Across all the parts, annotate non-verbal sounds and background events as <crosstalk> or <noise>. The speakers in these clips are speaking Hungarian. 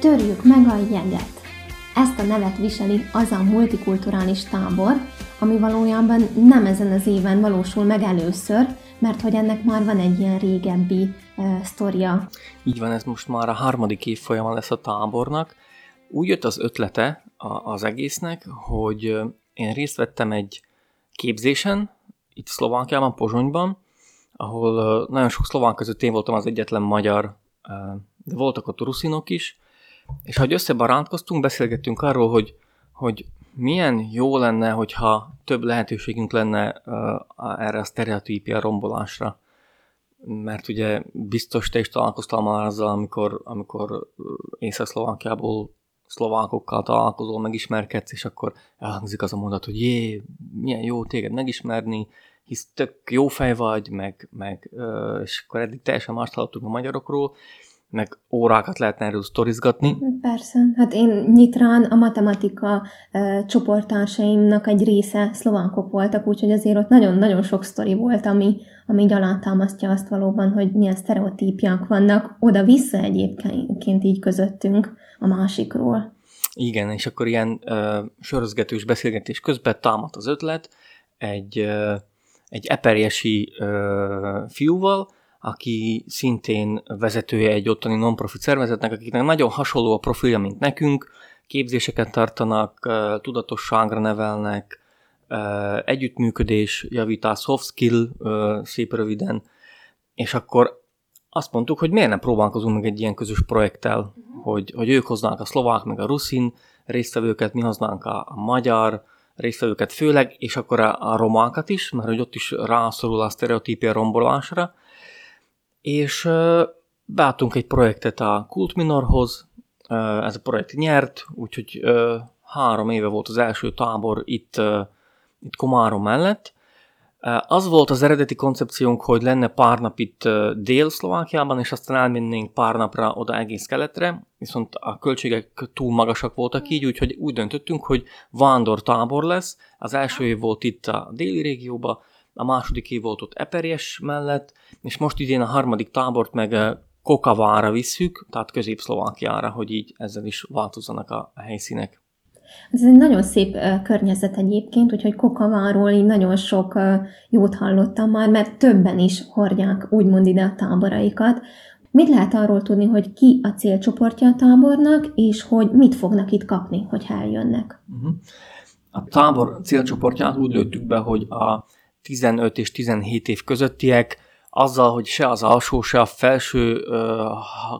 Törjük meg a jeget! Ezt a nevet viseli az a multikulturális tábor, ami valójában nem ezen az éven valósul meg először, mert hogy ennek már van egy ilyen régebbi uh, sztoria. Így van, ez most már a harmadik év folyama lesz a tábornak. Úgy jött az ötlete az egésznek, hogy én részt vettem egy képzésen, itt Szlovákiában, Pozsonyban, ahol nagyon sok szlovák között én voltam az egyetlen magyar, de voltak ott ruszinok is, és ahogy összebarátkoztunk, beszélgettünk arról, hogy, hogy milyen jó lenne, hogyha több lehetőségünk lenne uh, erre a sztereotípia rombolásra. Mert ugye biztos te is találkoztál már azzal, amikor, amikor Észak-Szlovákiából szlovákokkal találkozol, megismerkedsz, és akkor elhangzik az a mondat, hogy jé, milyen jó téged megismerni, hisz tök jó fej vagy, meg, meg és akkor eddig teljesen mást hallottunk a magyarokról, meg órákat lehetne erről sztorizgatni. Persze, hát én nyitrán a matematika e, csoporttársaimnak egy része szlovákok voltak, úgyhogy azért ott nagyon-nagyon sok sztori volt, ami, ami így alátámasztja azt valóban, hogy milyen sztereotípiák vannak oda-vissza egyébként így közöttünk a másikról. Igen, és akkor ilyen uh, sorozgatős beszélgetés közben támadt az ötlet egy, uh, egy eperjesi uh, fiúval, aki szintén vezetője egy ottani non-profit szervezetnek, akiknek nagyon hasonló a profilja, mint nekünk, képzéseket tartanak, tudatosságra nevelnek, együttműködés, javítás, soft skill, szép röviden, és akkor azt mondtuk, hogy miért nem próbálkozunk meg egy ilyen közös projekttel, uh-huh. hogy, hogy ők hoznánk a szlovák, meg a ruszin résztvevőket, mi hoznánk a, a magyar résztvevőket főleg, és akkor a, a romákat is, mert hogy ott is rászorul a sztereotípia rombolásra, és beálltunk egy projektet a Kult Minorhoz, ez a projekt nyert, úgyhogy három éve volt az első tábor itt, itt Komárom mellett. Az volt az eredeti koncepciónk, hogy lenne pár nap itt Dél-Szlovákiában, és aztán elmennénk pár napra oda egész keletre, viszont a költségek túl magasak voltak így, úgyhogy úgy döntöttünk, hogy vándor tábor lesz. Az első év volt itt a déli régióban, a második év volt ott Eperjes mellett, és most idén a harmadik tábort meg eh, Kokavára visszük, tehát Közép-Szlovákiára, hogy így ezzel is változzanak a helyszínek. Ez egy nagyon szép uh, környezet egyébként, úgyhogy Kokaváról így nagyon sok uh, jót hallottam már, mert többen is hordják úgymond ide a táboraikat. Mit lehet arról tudni, hogy ki a célcsoportja a tábornak, és hogy mit fognak itt kapni, hogy eljönnek? Uh-huh. A tábor célcsoportját úgy lőttük be, hogy a 15 és 17 év közöttiek, azzal, hogy se az alsó, se a felső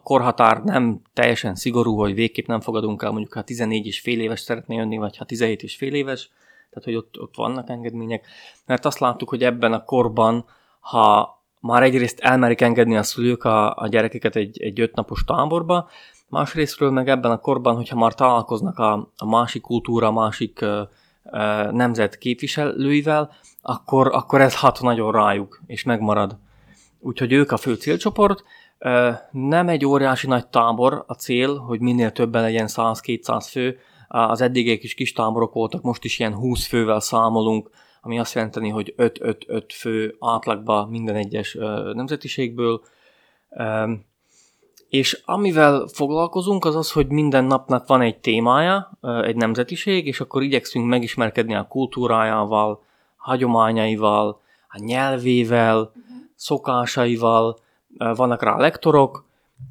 korhatár nem teljesen szigorú, hogy végképp nem fogadunk el, mondjuk ha 14 és fél éves szeretné jönni, vagy ha 17 és fél éves, tehát hogy ott, ott vannak engedmények, mert azt láttuk, hogy ebben a korban, ha már egyrészt elmerik engedni a szülők a, a gyerekeket egy, egy ötnapos táborba, másrésztről meg ebben a korban, hogyha már találkoznak a, a másik kultúra, másik uh, nemzet képviselőivel, akkor, akkor ez hat nagyon rájuk, és megmarad. Úgyhogy ők a fő célcsoport. Nem egy óriási nagy tábor a cél, hogy minél többen legyen 100-200 fő. Az eddigek is kis táborok voltak, most is ilyen 20 fővel számolunk, ami azt jelenteni, hogy 5-5-5 fő átlagban minden egyes nemzetiségből. És amivel foglalkozunk, az az, hogy minden napnak van egy témája, egy nemzetiség, és akkor igyekszünk megismerkedni a kultúrájával, hagyományaival, a nyelvével, uh-huh. szokásaival, vannak rá lektorok,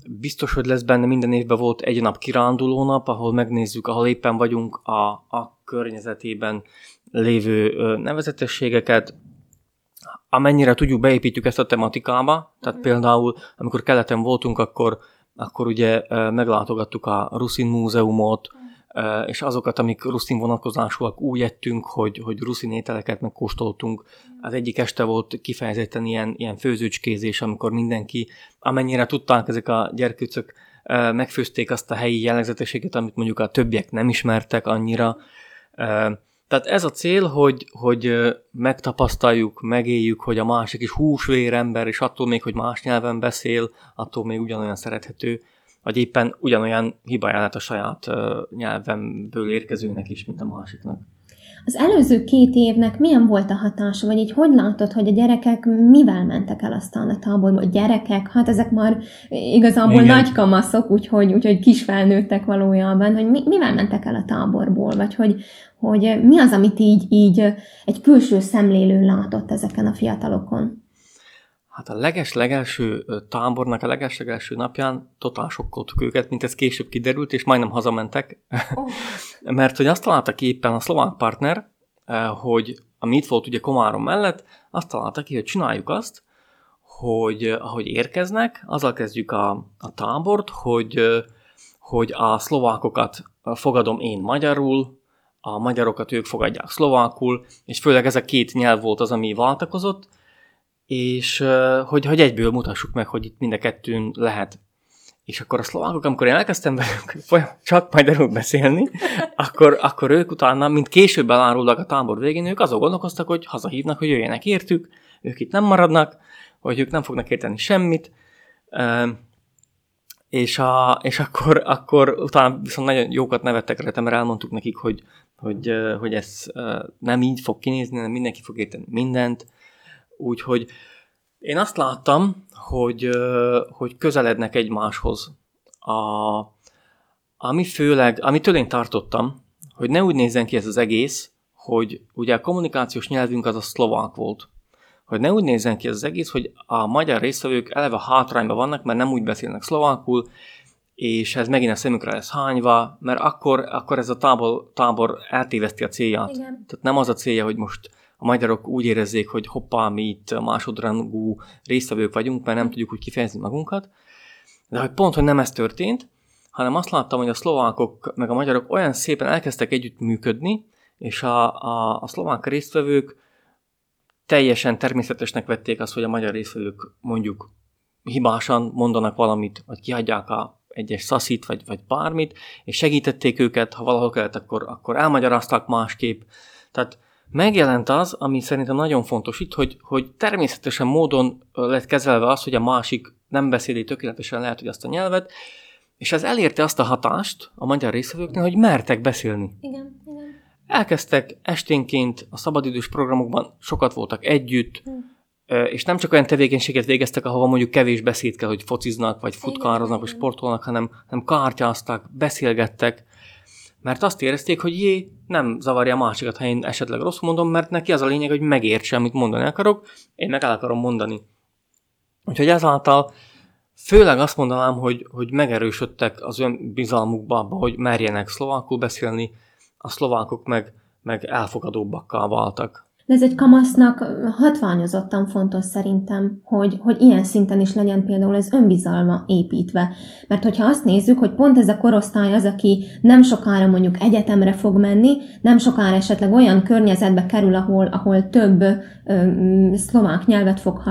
biztos, hogy lesz benne minden évben volt egy nap kiránduló nap, ahol megnézzük, ahol éppen vagyunk a, a környezetében lévő nevezetességeket, amennyire tudjuk, beépítjük ezt a tematikába, tehát uh-huh. például, amikor keleten voltunk, akkor, akkor ugye meglátogattuk a Ruszin múzeumot, és azokat, amik ruszin vonatkozásúak, úgy ettünk, hogy, hogy ruszin ételeket megkóstoltunk. Az egyik este volt kifejezetten ilyen, ilyen főzőcskézés, amikor mindenki, amennyire tudták ezek a gyerkőcök, megfőzték azt a helyi jellegzetességet, amit mondjuk a többiek nem ismertek annyira. Tehát ez a cél, hogy, hogy megtapasztaljuk, megéljük, hogy a másik is húsvér ember, és attól még, hogy más nyelven beszél, attól még ugyanolyan szerethető vagy éppen ugyanolyan hibáját a saját nyelvemből érkezőnek is, mint a másiknak. Az előző két évnek milyen volt a hatása, vagy így hogy látod, hogy a gyerekek mivel mentek el aztán a táborba? A gyerekek, hát ezek már igazából Igen. nagy kamaszok, úgyhogy, úgyhogy kis felnőttek valójában, hogy mi, mivel mentek el a táborból, vagy hogy, hogy mi az, amit így, így egy külső szemlélő látott ezeken a fiatalokon? Hát a leges-legelső tábornak a leges-legelső napján totál sokkoltuk őket, mint ez később kiderült, és majdnem hazamentek. Oh. <laughs> Mert hogy azt találta ki éppen a szlovák partner, hogy ami itt volt ugye Komárom mellett, azt találta ki, hogy csináljuk azt, hogy ahogy érkeznek, azzal kezdjük a, a tábort, hogy, hogy a szlovákokat fogadom én magyarul, a magyarokat ők fogadják szlovákul, és főleg ez a két nyelv volt az, ami váltakozott, és hogy, hogy egyből mutassuk meg, hogy itt mind a kettőn lehet. És akkor a szlovákok, amikor én elkezdtem velük csak magyarul beszélni, <laughs> akkor, akkor ők utána, mint később elárultak a tábor végén, ők azon gondolkoztak, hogy hazahívnak, hogy jöjjenek értük, ők itt nem maradnak, hogy ők nem fognak érteni semmit, és, a, és akkor, akkor utána viszont nagyon jókat nevettek rá, mert elmondtuk nekik, hogy, hogy, hogy ez nem így fog kinézni, nem mindenki fog érteni mindent, Úgyhogy én azt láttam, hogy, hogy közelednek egymáshoz. A, ami főleg, amitől én tartottam, hogy ne úgy nézzen ki ez az egész, hogy ugye a kommunikációs nyelvünk az a szlovák volt. Hogy ne úgy nézzen ki ez az egész, hogy a magyar résztvevők eleve hátrányban vannak, mert nem úgy beszélnek szlovákul, és ez megint a szemükre lesz hányva, mert akkor, akkor ez a tábor, tábor eltéveszti a célját. Igen. Tehát nem az a célja, hogy most a magyarok úgy érezzék, hogy hoppá, mi itt másodrangú résztvevők vagyunk, mert nem tudjuk úgy kifejezni magunkat. De hogy pont, hogy nem ez történt, hanem azt láttam, hogy a szlovákok meg a magyarok olyan szépen elkezdtek együtt működni, és a, a, a szlovák résztvevők teljesen természetesnek vették azt, hogy a magyar résztvevők mondjuk hibásan mondanak valamit, vagy kihagyják a egyes szaszit, vagy, vagy bármit, és segítették őket, ha valahol kellett, akkor, akkor elmagyarázták másképp. Tehát megjelent az, ami szerintem nagyon fontos itt, hogy, hogy természetesen módon lett kezelve az, hogy a másik nem beszéli tökéletesen lehet, hogy azt a nyelvet, és ez elérte azt a hatást a magyar részvevőknél, hogy mertek beszélni. Igen, igen. Elkezdtek esténként a szabadidős programokban, sokat voltak együtt, hm. és nem csak olyan tevékenységet végeztek, ahova mondjuk kevés beszéd kell, hogy fociznak, vagy futkároznak, vagy sportolnak, hanem, hanem kártyáztak, beszélgettek, mert azt érezték, hogy jé, nem zavarja a másikat, ha én esetleg rosszul mondom, mert neki az a lényeg, hogy megértse, amit mondani akarok, én meg el akarom mondani. Úgyhogy ezáltal főleg azt mondanám, hogy, hogy megerősödtek az ön bizalmukba, hogy merjenek szlovákul beszélni, a szlovákok meg, meg elfogadóbbakká váltak. De ez egy kamasznak hatványozottan fontos szerintem, hogy, hogy ilyen szinten is legyen például ez önbizalma építve. Mert hogyha azt nézzük, hogy pont ez a korosztály az, aki nem sokára mondjuk egyetemre fog menni, nem sokára esetleg olyan környezetbe kerül, ahol, ahol több ö, szlovák nyelvet fog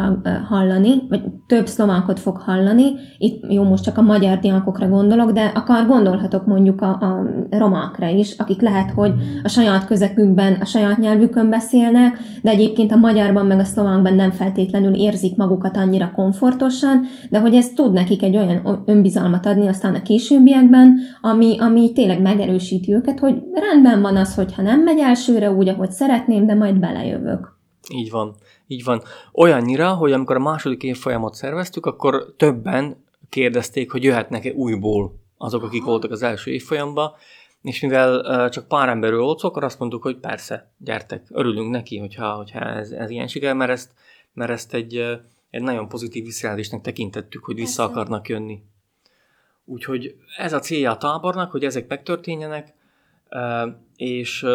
hallani, vagy több szlovákot fog hallani, itt jó, most csak a magyar diákokra gondolok, de akár gondolhatok mondjuk a, a romákra is, akik lehet, hogy a saját közekükben, a saját nyelvükön beszélnek, beszélnek, de egyébként a magyarban meg a szlovákban nem feltétlenül érzik magukat annyira komfortosan, de hogy ez tud nekik egy olyan önbizalmat adni aztán a későbbiekben, ami, ami tényleg megerősíti őket, hogy rendben van az, hogyha nem megy elsőre úgy, ahogy szeretném, de majd belejövök. Így van, így van. Olyannyira, hogy amikor a második évfolyamot szerveztük, akkor többen kérdezték, hogy jöhetnek-e újból azok, akik voltak az első évfolyamban, és mivel uh, csak pár emberről volt szó, akkor azt mondtuk, hogy persze, gyertek, örülünk neki, hogyha, hogyha ez, ez ilyen siker, mert ezt, mert ezt egy, egy nagyon pozitív visszajelzésnek tekintettük, hogy vissza persze. akarnak jönni. Úgyhogy ez a célja a tábornak, hogy ezek megtörténjenek, és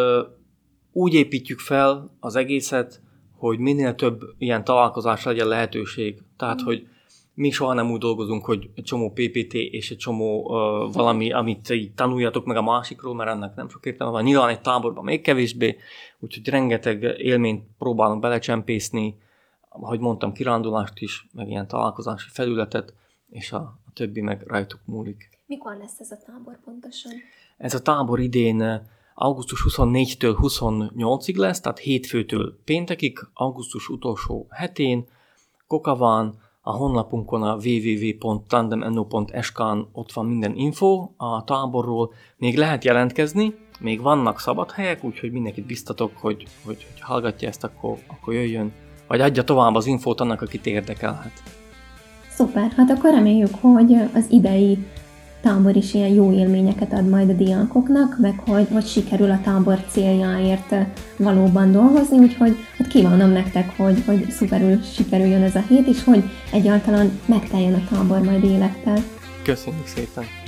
úgy építjük fel az egészet, hogy minél több ilyen találkozás legyen lehetőség. Tehát, mm. hogy mi soha nem úgy dolgozunk, hogy egy csomó PPT és egy csomó uh, valami, amit így tanuljatok meg a másikról, mert ennek nem sok értelme van. Nyilván egy táborban még kevésbé, úgyhogy rengeteg élményt próbálunk belecsempészni, ahogy mondtam, kirándulást is, meg ilyen találkozási felületet, és a, a többi meg rajtuk múlik. Mikor lesz ez a tábor pontosan? Ez a tábor idén augusztus 24-től 28-ig lesz, tehát hétfőtől péntekig, augusztus utolsó hetén, Kokaván, a honlapunkon a www.tandemno.sk-n ott van minden info a táborról. Még lehet jelentkezni, még vannak szabad helyek, úgyhogy mindenkit biztatok, hogy, hogy, hogy hallgatja ezt, akkor, akkor jöjjön, vagy adja tovább az infót annak, akit érdekelhet. Szuper, hát akkor reméljük, hogy az idei tábor is ilyen jó élményeket ad majd a diákoknak, meg hogy, hogy sikerül a tábor céljáért valóban dolgozni, úgyhogy hát kívánom nektek, hogy, hogy szuperül sikerüljön ez a hét, és hogy egyáltalán megteljen a tábor majd élettel. Köszönjük szépen!